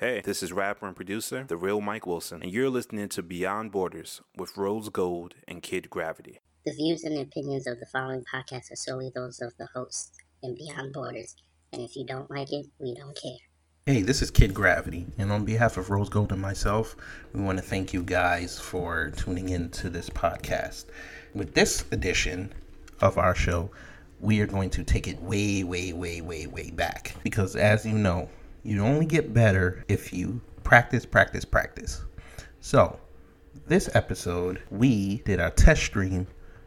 Hey, this is rapper and producer, The Real Mike Wilson, and you're listening to Beyond Borders with Rose Gold and Kid Gravity. The views and opinions of the following podcast are solely those of the hosts and Beyond Borders, and if you don't like it, we don't care. Hey, this is Kid Gravity, and on behalf of Rose Gold and myself, we want to thank you guys for tuning in to this podcast. With this edition of our show, we are going to take it way, way, way, way, way back. Because as you know, you only get better if you practice, practice, practice. So, this episode, we did our test stream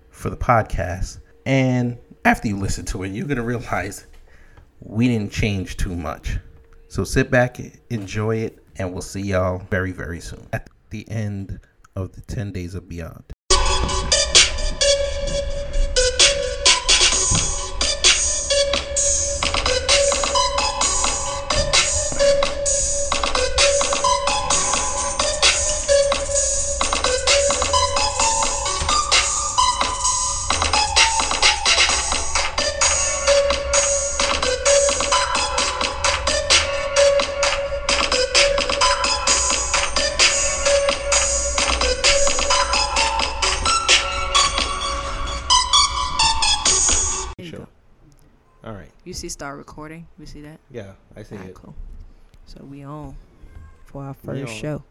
for the podcast. And after you listen to it, you're going to realize we didn't change too much. So, sit back, enjoy it, and we'll see y'all very, very soon at the end of the 10 Days of Beyond. See start recording? We see that? Yeah, I see Alright, it. cool. So we on for our first show.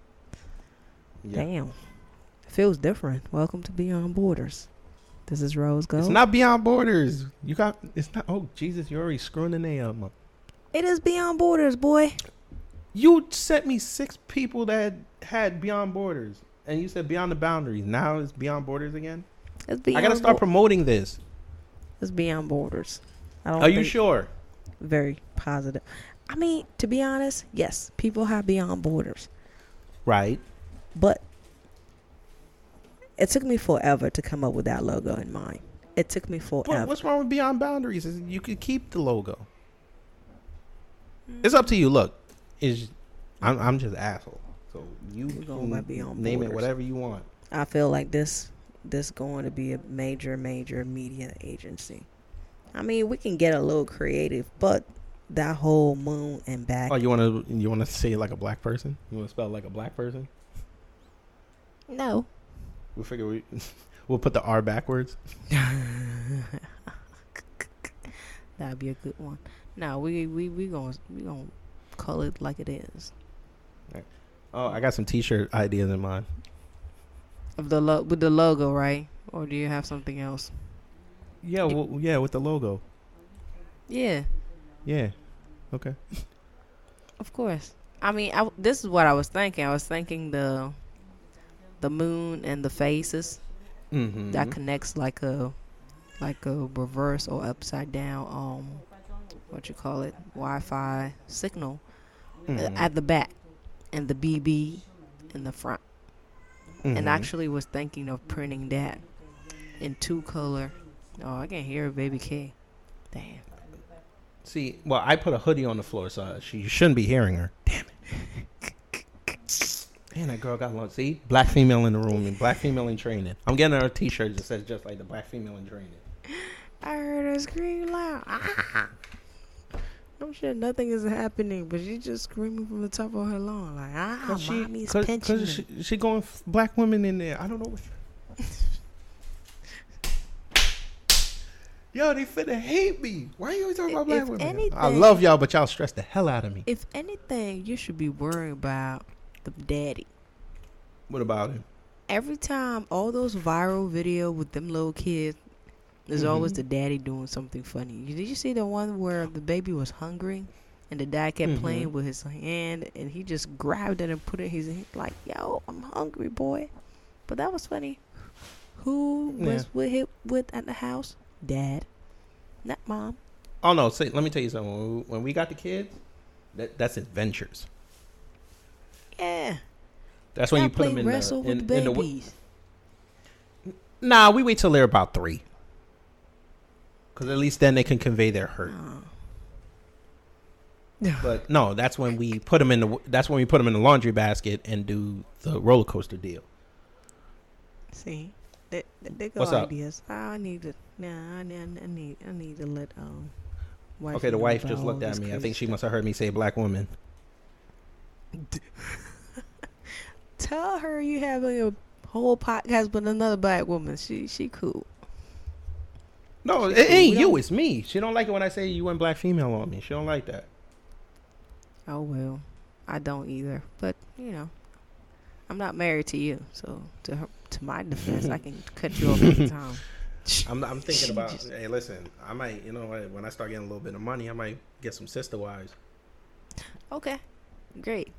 Yeah. Damn. Feels different. Welcome to Beyond Borders. This is Rose Gold. It's not beyond borders. You got. It's not. Oh Jesus! You're already screwing the name up. It is Beyond Borders, boy. You sent me six people that had beyond borders, and you said beyond the boundaries. Now it's beyond borders again. It's Beyond I gotta start Bo- promoting this. It's Beyond Borders. I don't Are you sure? Very positive. I mean, to be honest, yes, people have Beyond Borders, Right. but it took me forever to come up with that logo in mind. It took me forever. what's wrong with beyond boundaries? Is you could keep the logo. Hmm. It's up to you. Look, is I'm I'm just asshole. So you We're going by can Beyond name it whatever you want. I feel like this this going to be a major major media agency. I mean, we can get a little creative, but that whole moon and back. Oh, you want to you want to say it like a black person? You want to spell it like a black person? no. We figure we we'll put the R backwards. That'd be a good one. No, we we we going to we to call it like it is. Oh, I got some T-shirt ideas in mind. Of the lo- with the logo, right? Or do you have something else? Yeah, well, yeah, with the logo. Yeah, Yeah. Okay. of course. I mean, I, this is what I was thinking. I was thinking the the moon and the faces. Mm-hmm. that connects like a like a reverse or upside down um what you call it Wi-Fi signal uh, Mhm. at the back and the BB in the front. Mhm. And actually was thinking of printing that in two color. Oh, I can hear baby K. Damn. see, well, I put a hoodie on the floor, so she shouldn't be hearing her. Damn it. Man, that girl got lunch. See, black female in the room and black female in training. I'm getting her a T-shirt that says just like the black female in training. I heard her scream loud. Ah. No shit, nothing is happening, but she's just screaming from the top of her lung like, ah, Cause she, mommy's cause, pinching cause she, she going black women in there. I don't know what. Yo, they finna hate me. Why are you always talking about black If women? I love y'all, but y'all stress the hell out of me. If anything, you should be worried about the daddy. What about him? Every time, all those viral video with them little kids, there's always Mhm. the daddy doing something funny. Did you see the one where the baby was hungry, and the dad kept Mhm. playing with his hand, and he just grabbed it and put it in his hand, like, "Yo, I'm hungry, boy." But that was funny. Who was Yeah. with him with at the house? Dad, not mom. Oh no! Say, let me tell you something. When we, when we got the kids, that that's adventures. Yeah, That's when Y'all you put them in wrestle the, with in, the in the babies. Nah, we wait till they're about three. Because at least then they can convey their hurt. But no, that's when we put them in the. That's when we put them in the laundry basket and do the roller coaster deal. See, they, they go What's up? ideas. I need to. Nah, I need. I need. I need to let um. Wife Okay, the know wife about just all looked at this me. I crazy think she must have heard me say black woman. Tell her you having a whole podcast with another black woman. She she cool. No, it ain't you. It's me. She don't like it when I say you went black female on me. She don't like that. Oh well, I don't either. But you know, I'm not married to you, so to her, to my defense, I can cut you off any time. I'm, I'm thinking about. just- Hey, listen. I might. You know? When I start getting a little bit of money, I might get some sister wives. Okay, great.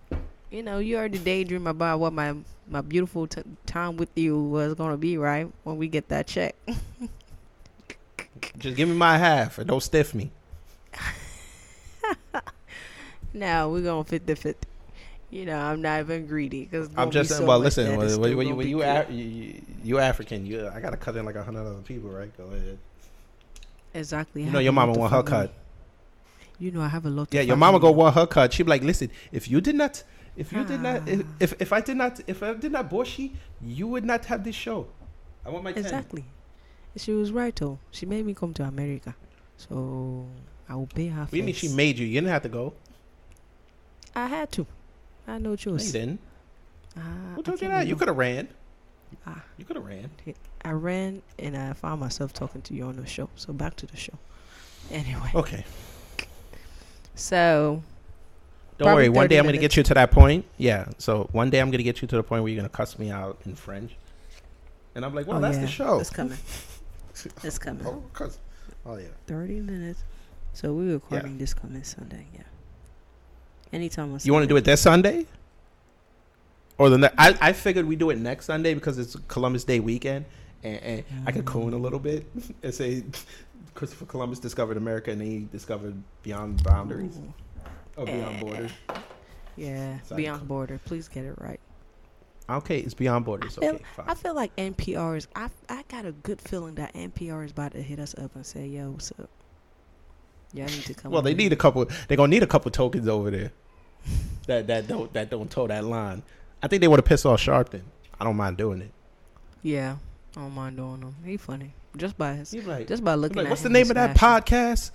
You know, you already daydream about what my my beautiful t- time with you was gonna be, right? When we get that check. Just give me my half and don't stiff me. now we're gonna fit the fit. You know, I'm not even greedy because I'm just saying. well, listen. When, when, when you when you, Af- you you African, you I gotta cut in like a hundred other people, right? Go ahead. exactly. You know your mama want her cut. You know, I have a lot. Yeah, your mama go want her cut. She be like, listen, if you did not, if you did not, if, Ah. if if I did not, if I did not Boshi, you would not have this show. I want my ten. Exactly. She was right though. She made me come to America, so I will pay her. What do you mean she made you? You didn't have to go. I had to. I had no No, you didn't. Ah, Who told you that? You could have ran. Ah. You could have ran. I ran and I found myself talking to you on the show. So back to the show. Anyway, Okay. so Don't worry. One day I'm gonna get you to that point. Yeah. So one day I'm gonna get you to the point where you're gonna cuss me out in French, and I'm like, well, oh, that's yeah, the show. It's coming. It's coming. Oh, 'cause- oh yeah. Thirty minutes. So we're recording this coming Sunday. Yeah. Anytime. on You want to do it this Sunday? Or the ne- I I figured we do it next Sunday because it's Columbus Day weekend, and, and I could coon a little bit and say Christopher Columbus discovered America and he discovered beyond boundaries Ooh. or beyond borders. Eh, eh. Yeah, Sorry. beyond border. Please get it right. Okay, it's beyond borders. feel- Okay, fine. I feel like NPR is. I I got a good feeling that NPR is about to hit us up and say, "Yo, what's up? Y'all need to come." Well, they on." need a couple. They're gonna need a couple tokens over there. That that don't that don't toe that line. I think they want to piss off Sharpton. I don't mind doing it. Yeah, I don't mind doing them. He funny just by his, like, just by looking like at. what's the name of that podcast?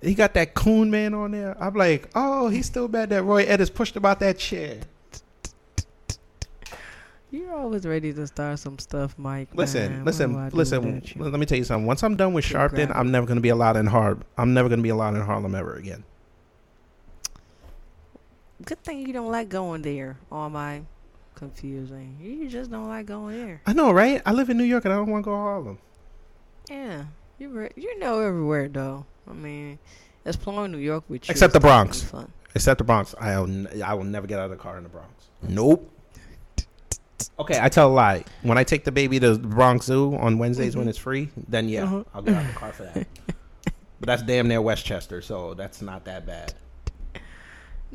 He got that coon man on there. I'm like, oh, he's still mad that Roy Innis pushed about that chair. You're always ready to start some stuff, Mike. Listen, man. What do I listen, listen. Let me tell you something. Once I'm done with Sharpton. I'm never gonna be allowed in Harlem. I'm never gonna be allowed in Harlem ever again. Good thing you don't like going there. All my confusing. You just don't like going there. I know, right? I live in New York and I don't want to go to Harlem. Yeah, you re- you know everywhere though. I mean, exploring New York with you, Except the Bronx. Fun. Except the Bronx. I'll n- I will never get out of the car in the Bronx. Nope. Okay, I tell a lie. When I take the baby to the Bronx Zoo on Wednesdays when Mhm. it's free, then yeah, Uh-huh. I'll get out of the car for that. but that's damn near Westchester, so that's not that bad.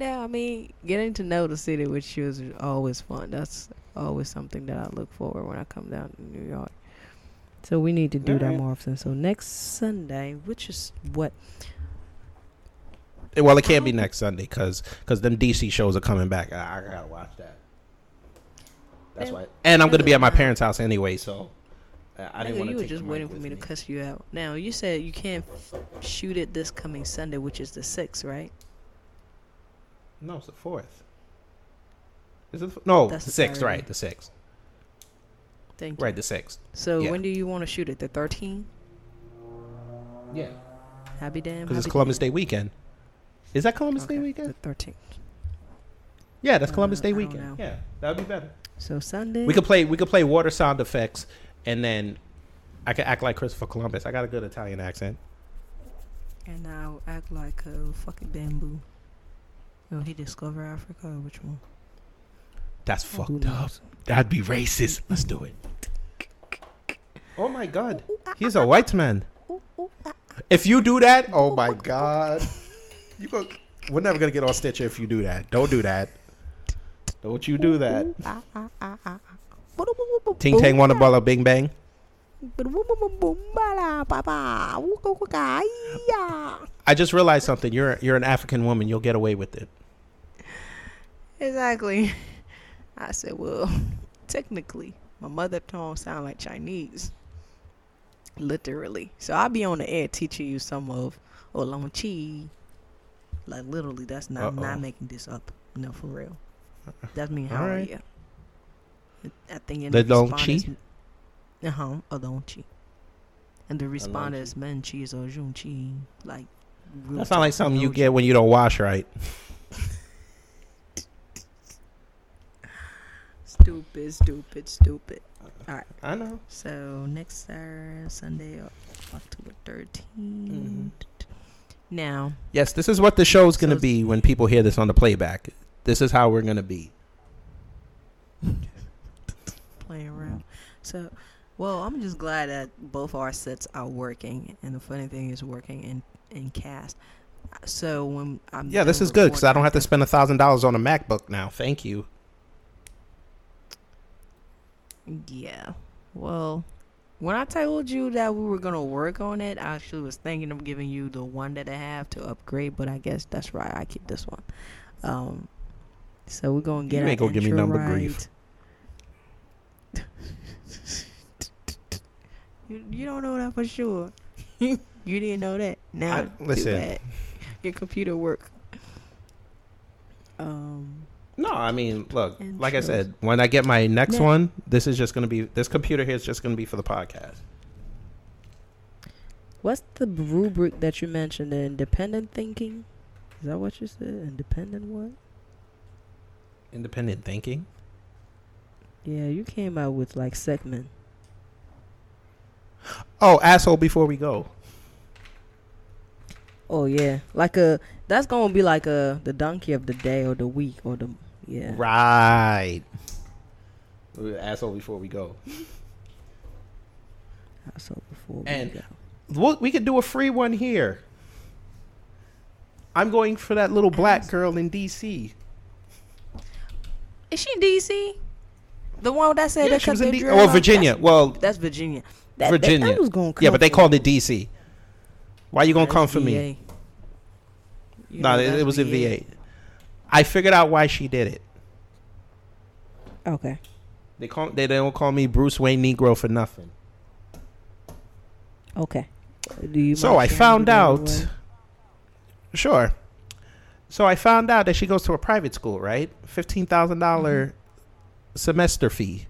Yeah, I mean, getting to know the city with you is always fun. That's always something that I look forward when I come down to New York. So we need to do that more often. So next Sunday, which is what? Well, it can't be next Sunday because because them DC shows are coming back. I, I gotta watch that. That's why. And I'm gonna be at my parents' house anyway, so uh, I didn't want to you were just waiting for with me to cuss you out. Now you said you can't shoot it this coming Sunday, which is the sixth, right? No, it's the fourth. Is it? the No, That's the sixth. Right, the sixth. Thank you. Right, the sixth. So yeah. when do you want to shoot it? The 13th? Yeah, Happy damn. because it's Columbus damn. Day weekend. Is that Columbus Day weekend? The 13th. Yeah, that's Columbus Uh, Day weekend. Yeah, that would be better. So Sunday. We could play. We could play water sound effects, and then I could act like Christopher Columbus. I got a good Italian accent. And I'll act like a fucking bamboo. Oh, he discovered Africa or which one? That's Oh, fucked up. knows? That'd be racist. Let's do it. Oh my god, he's a white man. If you do that, oh my god, you go. We're never gonna get on Stitcher if you do that. Don't do that. Don't you do that. Ting Tang wanna ball a bing bang. I just realized something. You're you're an African woman. You'll get away with it. Exactly. I said, well, technically, my mother tongue sound like Chinese. Literally. So I'll be on the air teaching you some of Olonchi. Like literally, that's not Uh-oh. not making this up. No, for real. That's me. How All are you? I think in The response Lonchi? is- Uh-huh, Olonchi. And the response is Menchi or Junchi. Like That sounds like something you get when you don't wash right. Stupid, stupid, stupid. All right. I know. So next Saturday, Sunday, October 13th. Mm-hmm. Now, Yes, this is what the show's gonna So- be when people hear this on the playback. This is how we're gonna be. playing around. So, well, I'm just glad that both our sets are working, and the funny thing is working in in cast. So when I'm Yeah, this is good because I don't have to spend a thousand dollars on a MacBook now. Thank you. Yeah. Well, when I told you that we were gonna work on it, I actually was thinking of giving you the one that I have to upgrade, but I guess that's right. I keep this one. Um, so we're gonna get. You ain't gonna give me number right. grief. you you don't know that for sure. you didn't know that. Now, I- listen. Your computer work. Um. No, I mean, look, like I said, when I get my next Yeah. one, this is just gonna be this computer here is just gonna be for the podcast. What's the rubric that you mentioned? The independent thinking. Is that what you said? Independent what? Independent thinking. Yeah, you came out with like segment. Oh, asshole! Before we go, Oh yeah, like a that's gonna be like a the donkey of the day or the week or the yeah. right? Asshole! Before we go, So before we And- go. well, we could do a free one here. I'm going for that little black girl in DC. is she in DC? The one that said Yeah, they she cut was in their D- oh. Virginia. That's, Well, that's Virginia. That, that- Virginia. That, was gonna yeah, but they from called it DC. Why you gonna come for me? VA. You No, know, it, that's it was in VA. I figured out why she did it. Okay. They call they don't call me Bruce Wayne Negro for nothing. Okay. Do you? So I found out. Sure. So I found out that she goes to a private school, right? Fifteen thousand mm-hmm. semester fee.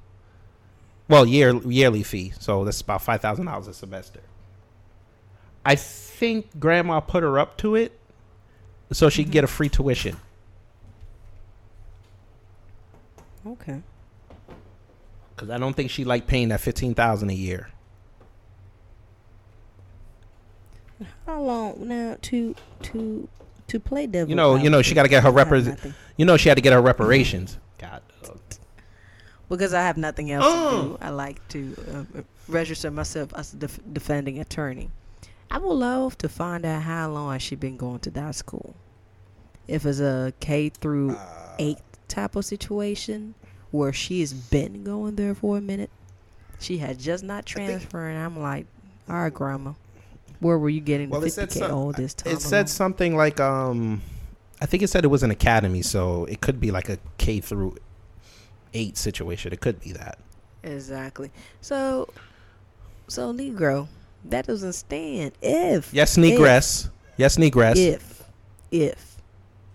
Well, year yearly fee. So that's about five thousand dollars a semester. I think Grandma put her up to it, so she Mm-hmm. could get a free tuition. Okay. Because I don't think she liked paying that fifteen thousand a year. How long now to to to play devil? You know, you know, she got to get her represent. You know, she had to get her reparations. God. because I have nothing else Oh. to do. I like to uh, register myself as a def- defending attorney. I would love to find out how long she been going to that school. If it's a K through eight type of situation where she has been going there for a minute, she had just not transferred. I'm like, all right, grandma, where were you getting Well, the it said 50k some- all this time? It said something like um, I think it said it was an academy, so it could be like a K through eight situation. It could be that. Exactly. So, so Negro, that doesn't stand. If Yes, if- Negress. Yes, Negress. If if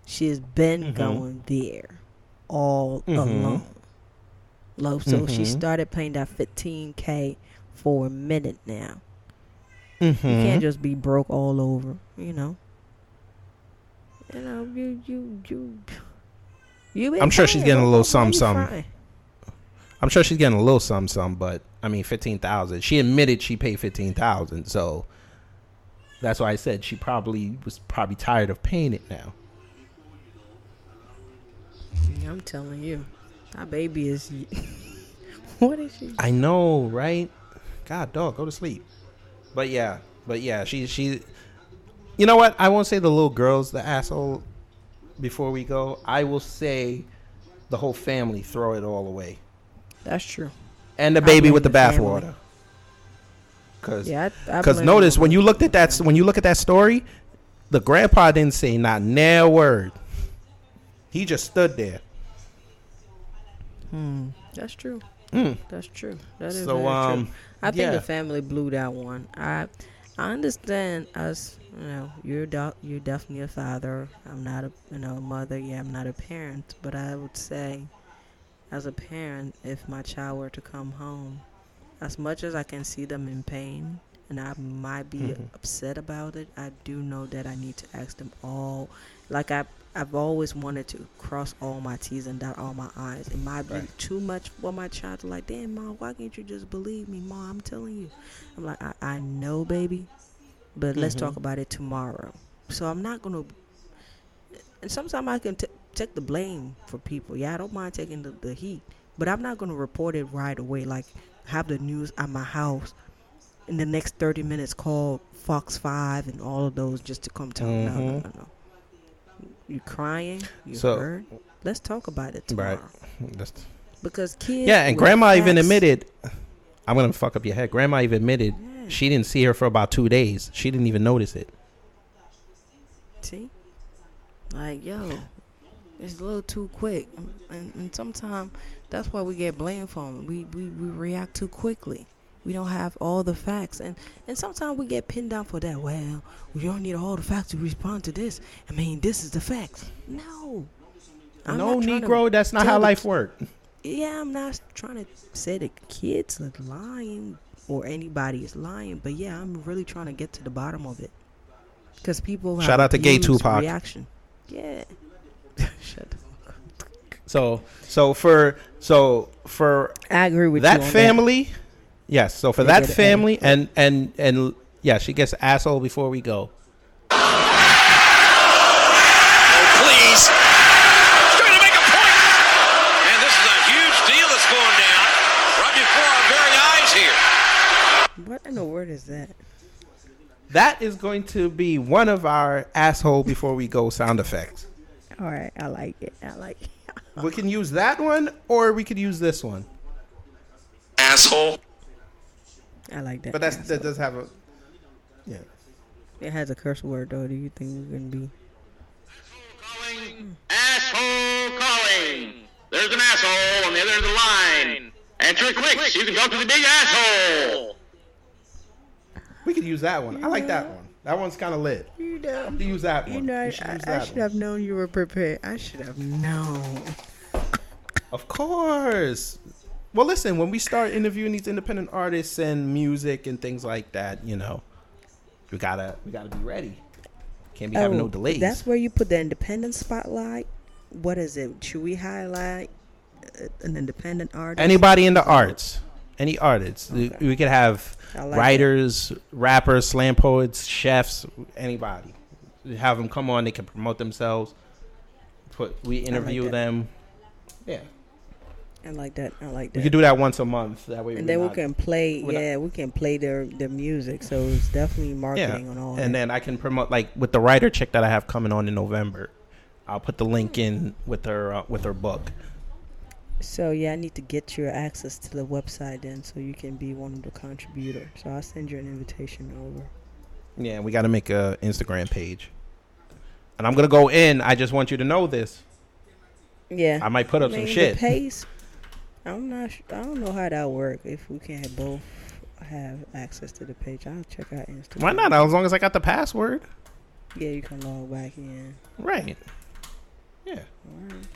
she has been Mhm. going there all Mhm. alone, Lo, so she Mhm. started paying that 15k for a minute now. Mhm. You can't just be broke all over, you know. You know, you you you. you I'm sure she's getting a little some some. I'm sure she's getting a little some some, but I mean, fifteen thousand. She admitted she paid fifteen thousand, so that's why I said she probably was probably tired of paying it now. I'm telling you, our baby is. what is she? I know, right? God, dog, go to sleep. But yeah, but yeah, she she. You know what? I won't say the little girl's the asshole. Before we go, I will say the whole family throw it all away, That's true. and the baby with the the bathwater. Cause, Yeah, I- I cause notice when you looked at that, when you look at that story, the grandpa didn't say not near word. He just stood there. Hmm, that's true. That's true. That is So, very um, true. I think yeah. the family blew that one. I I understand us. You know, you're do- you're definitely a father. I'm not a you know a mother. Yeah, I'm not a parent. But I would say, as a parent, if my child were to come home, as much as I can see them in pain and I might be Mhm. upset about it, I do know that I need to ask them all. Like I, I've always wanted to cross all my T's and dot all my I's. It might be Right. too much for my child to like, damn, mom, why can't you just believe me, mom? I'm telling you. I'm like, I, I know, baby, but let's Mhm. talk about it tomorrow. So I'm not gonna. And sometimes I can t- take the blame for people. Yeah, I don't mind taking the, the heat, but I'm not gonna report it right away. Like have the news at my house in the next 30 minutes. Call Fox Five and all of those just to come tell. No, no, Mhm. no, no. You crying? You So- hurt? Let's talk about it tomorrow. Right. That's- Because kids. yeah, and grandma even admitted. I'm gonna fuck up your head. Grandma even admitted Yeah. she didn't see her for about two days. She didn't even notice it. See? Like, yo, it's a little too quick. And, and sometimes that's why we get blamed for it. We, we, we react too quickly. We don't have all the facts. And, and sometimes we get pinned down for that. Well, we don't need all the facts to respond to this. I mean, this is the facts. No. I'm no, not trying to Negro, that's not how life works. Yeah, I'm not trying to say the kids are lying or anybody is lying. But yeah, I'm really trying to get to the bottom of it. Because people Shout out to Gay used Tupac. Reaction. Yeah. Shut up. So, so for so for I agree with that you on family, yes. So for that get an A. family, and and and yeah, she gets asshole before we go. please. Trying to make a point. And this is a huge deal that's going down right before our very eyes here. What in the word is that? That is going to be one of our asshole before we go sound effects. All right, I like it. I like it. We can use that one, or we could use this one. Asshole. I like that. But that's asshole. that does have a yeah. It has a curse word though. Do you think we're gonna be? Asshole calling. Asshole calling. There's an asshole on the other end of the line. Answer it quick so you can talk to the big asshole. We could use that one. I like that one. That one's kind of lit. You know, To use that one. you know, We I, should use I should one. have known you were prepared. I should have known. Of course. Well, listen, when we start interviewing these independent artists and music and things like that, you know, we gotta we gotta be ready. Can't be having no Oh, delays. That's where you put the independent spotlight. What is it? Should we highlight uh, an independent artist? Anybody in the arts, any artists. We- Okay. We could have like writers, rappers, slam poets, chefs, anybody. We have them come on. They can promote themselves. Put we interview that. them. Yeah, I like that. I like that. we could do that once a month. That way, and then we can play. we're not- Yeah, we can play their their music. So it's definitely marketing on all. That. And that. then I can promote like with the writer chick that I have coming on in November. I'll put the link in with her uh, with her book. So yeah, I need to get your access to the website then, so you can be one of the contributors. So I'll send you an invitation over. Yeah, we got to make a Instagram page, and I'm gonna go in. I just want you to know this. Yeah, I might put up I mean, some the shit. pace. I'm not. Sh- I don't know how that work. If we can have both have access to the page, I'll check out Instagram. Why not? As long as I got the password. Yeah, you can log back in. Right. Yeah. Alright.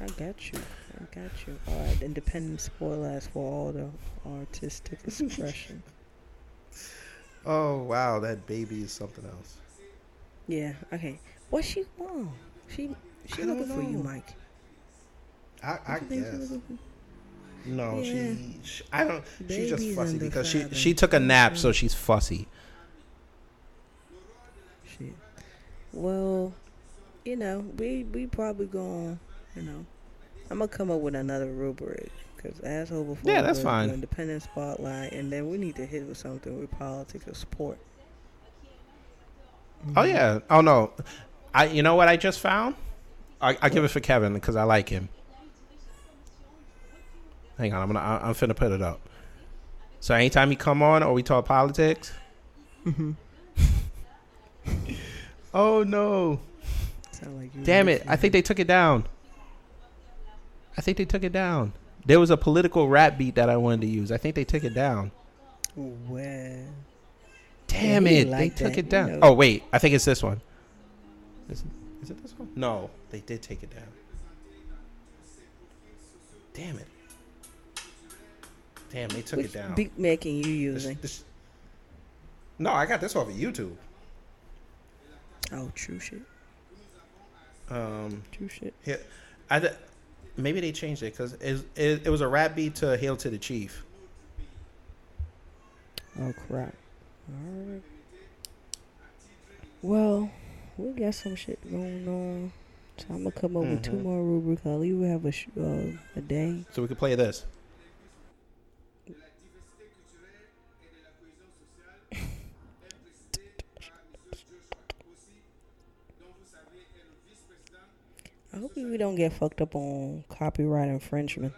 I got you. I got you. All right, independent spoilers for all the artistic expression. Oh wow, that baby is something else. yeah. Okay. What she want? She she I don't looking for you. Mike. I, I What you think she guess. No, Yeah. she, she. I don't. She's just fussy because she she took a nap, so she's fussy. Shit. Well, you know, we we probably going you know, I'm gonna come up with another rubric because asshole before. Yeah, that's fine. Independent spotlight, and then we need to hit with something with politics or sport. Oh yeah. Oh no. I. You know what I just found? I I give it for Kevin because I like him. Hang on, I'm gonna I'm finna put it up. So anytime you come on or we talk politics. oh no. Like you Damn it. I think they took it down. I think they took it down. There was a political rap beat that I wanted to use. I think they took it down. Well, Damn it. like they took that, it you down. know. Oh, wait. I think it's this one. Is it, is it this one? No. They did take it down. Damn it. Damn, they took which it down. beat making you This- using? this- no, I got this off of YouTube. Oh, true shit. Um, True shit. here, I th- maybe they changed it because it, it, it was a rap beat to "Hail to the Chief." Oh crap. Alright. Well, we got some shit going on. So I'm gonna come up with two Mhm. more rubrics. I'll leave you have a sh- uh, a day. So we could play this. I hope we don't get fucked up on copyright infringement.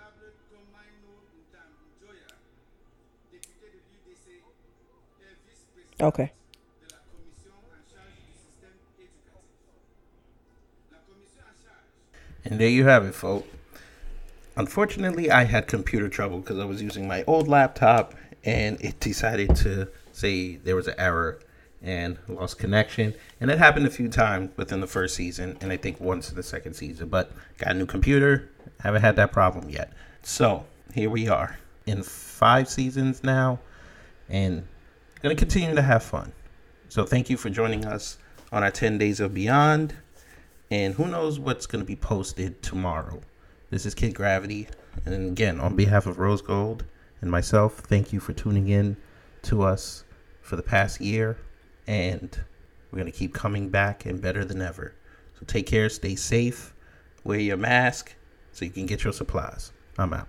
Okay. And there you have it, folks. Unfortunately, I had computer trouble because I was using my old laptop and it decided to say there was an error and lost connection. And it happened a few times within the first season and I think once in the second season. But got a new computer, haven't had that problem yet. So here we are in five seasons now and going to continue to have fun. So thank you for joining us on our 10 Days of Beyond and who knows what's going to be posted tomorrow. This is Kid Gravity, and again, on behalf of Rose Gold and myself, thank you for tuning in to us for the past year, and we're going to keep coming back and better than ever. So take care, stay safe, wear your mask so you can get your supplies. I'm out.